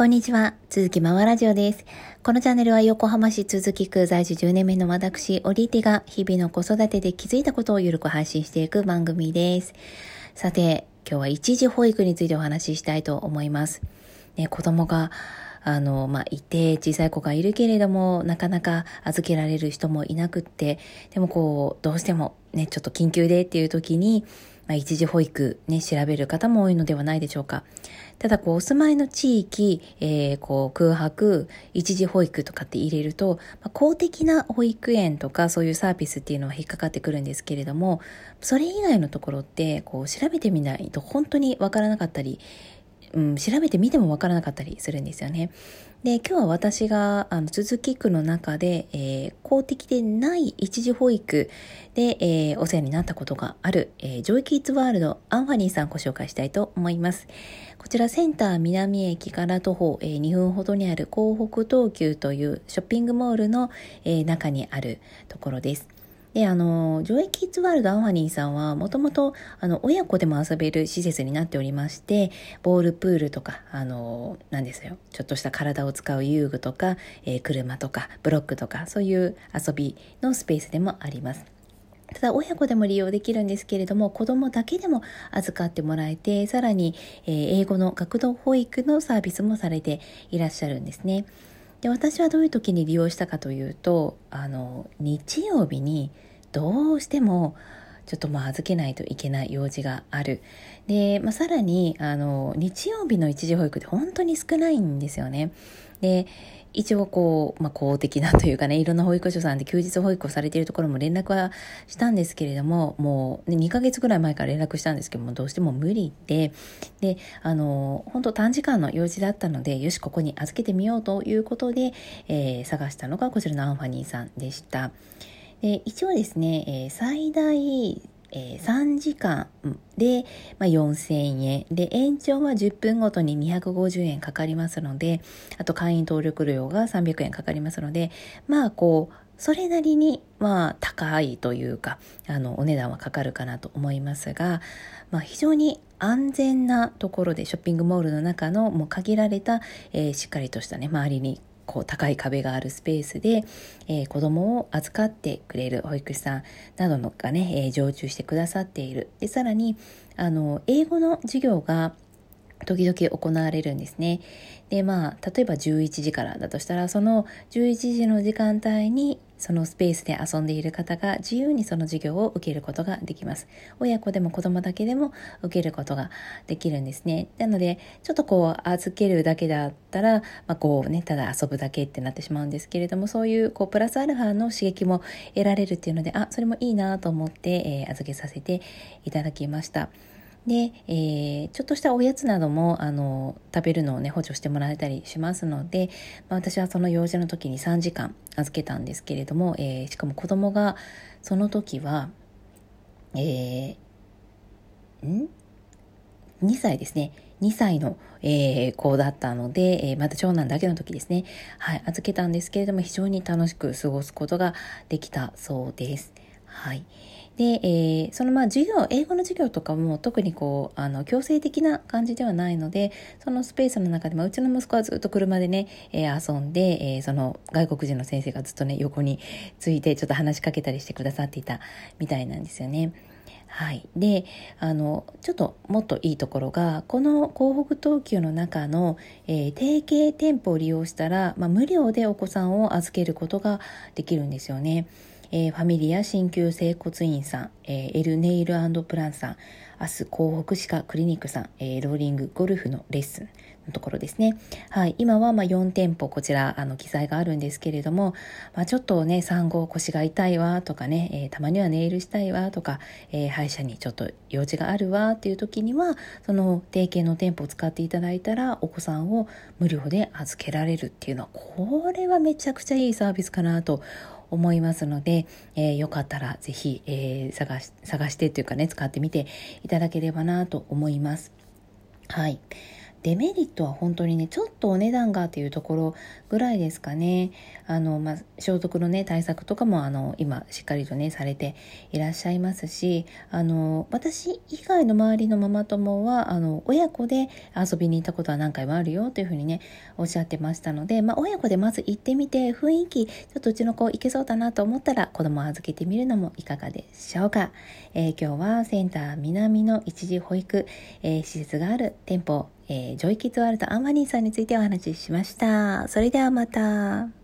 こんにちは。鈴木まわラジオです。このチャンネルは横浜市鈴木区在住10年目の私、オリティが日々の子育てで気づいたことをゆるく配信していく番組です。さて、今日は一時保育についてお話ししたいと思います。ね、子供があの、まあ、いて、小さい子がいるけれども、なかなか預けられる人もいなくって、でもこう、どうしてもね、ちょっと緊急でっていう時に、まあ、一時保育ね、調べる方も多いのではないでしょうか。ただ、こう、お住まいの地域、えー、こう、空白、一時保育とかって入れると、まあ、公的な保育園とかそういうサービスっていうのは引っかかってくるんですけれども、それ以外のところって、こう、調べてみないと本当にわからなかったり、うん、調べてみてもわからなかったりするんですよね。で、今日は私が、あの、鈴木区の中で、えー、公的でない一時保育で、えー、お世話になったことがある、えー、ジョイキッズワールドアンファニーさんご紹介したいと思います。こちらセンター南駅から徒歩、えー、2分ほどにある港北東急というショッピングモールの、えー、中にあるところです。で、あの、ジョイキッズワールドアンファニーさんは、もともと、あの、親子でも遊べる施設になっておりまして、ボールプールとか、あの、なんですよ。ちょっとした体を使う遊具とか、えー、車とか、ブロックとか、そういう遊びのスペースでもあります。ただ親子でも利用できるんですけれども子供だけでも預かってもらえてさらに、えー、英語の学童保育のサービスもされていらっしゃるんですね。で私はどういう時に利用したかというとあの日曜日にどうしてもちょっともう預けないといけない用事がある。で、まあ、さらにあの日曜日の一時保育って本当に少ないんですよね。で一応こう、まあ、公的なというかね、いろんな保育所さんで休日保育をされているところも連絡はしたんですけれども、もう、ね、2ヶ月ぐらい前から連絡したんですけども、どうしても無理で、で、あの、本当短時間の用事だったので、よし、ここに預けてみようということで、えー、探したのがこちらのアンファニーさんでした。で一応ですね、えー、最大えー、3時間で、まあ、4000円。で、延長は10分ごとに250円かかりますので、あと会員登録料が300円かかりますので、まあ、こう、それなりに、まあ、高いというか、あの、お値段はかかるかなと思いますが、まあ、非常に安全なところで、ショッピングモールの中のもう限られた、えー、しっかりとしたね、周りにこう高い壁があるスペースで、えー、子供を預かってくれる保育士さんなどのがね、えー、常駐してくださっている。で、さらに、あの、英語の授業が時々行われるんですね。で、まあ、例えば11時からだとしたら、その11時の時間帯に、そのスペースで遊んでいる方が自由にその授業を受けることができます。親子でも子供だけでも受けることができるんですね。なので、ちょっとこう、預けるだけだったら、まあ、こうね、ただ遊ぶだけってなってしまうんですけれども、そういう、こう、プラスアルファの刺激も得られるっていうので、あ、それもいいなと思って、えー、預けさせていただきました。で、えー、ちょっとしたおやつなどもあの食べるのをね補助してもらえたりしますので、まあ、私はその用事の時に3時間預けたんですけれども、えー、しかも子供がその時は、えー、ん？2歳ですね。2歳の、えー、子だったので、えー、また長男だけの時ですね。はい、預けたんですけれども、非常に楽しく過ごすことができたそうです。はい。で、えー、そのまあ授業、英語の授業とかも特にこう、あの、強制的な感じではないので、そのスペースの中で、まあ、うちの息子はずっと車でね、えー、遊んで、えー、その外国人の先生がずっとね、横についてちょっと話しかけたりしてくださっていたみたいなんですよね。はい。で、あの、ちょっともっといいところが、この港北東急の中の、えー、提携店舗を利用したら、まあ、無料でお子さんを預けることができるんですよね。えー、ファミリア鍼灸整骨院さん、えー、エルネイルプランさん、明日港北歯科クリニックさん、えー、ローリングゴルフのレッスンのところですね。はい。今はま4店舗こちら、あの、記載があるんですけれども、まあちょっとね、産後腰が痛いわとかね、えー、たまにはネイルしたいわとか、えー、歯医者にちょっと用事があるわっていう時には、その提携の店舗を使っていただいたら、お子さんを無料で預けられるっていうのは、これはめちゃくちゃいいサービスかなと思いますので、えー、よかったらぜひ、えー、探し、探してというかね、使ってみていただければなと思います。はい。デメリットは本当にね、ちょっとお値段がっていうところぐらいですかね。あの、まあ、消毒のね、対策とかも、あの、今、しっかりとね、されていらっしゃいますし、あの、私以外の周りのママ友は、あの、親子で遊びに行ったことは何回もあるよというふうにね、おっしゃってましたので、まあ、親子でまず行ってみて、雰囲気、ちょっとうちの子行けそうだなと思ったら、子供を預けてみるのもいかがでしょうか。えー、今日はセンター南の一時保育、えー、施設がある店舗、えー、ジョイキッズワールドアンマニーさんについてお話ししました。それではまた。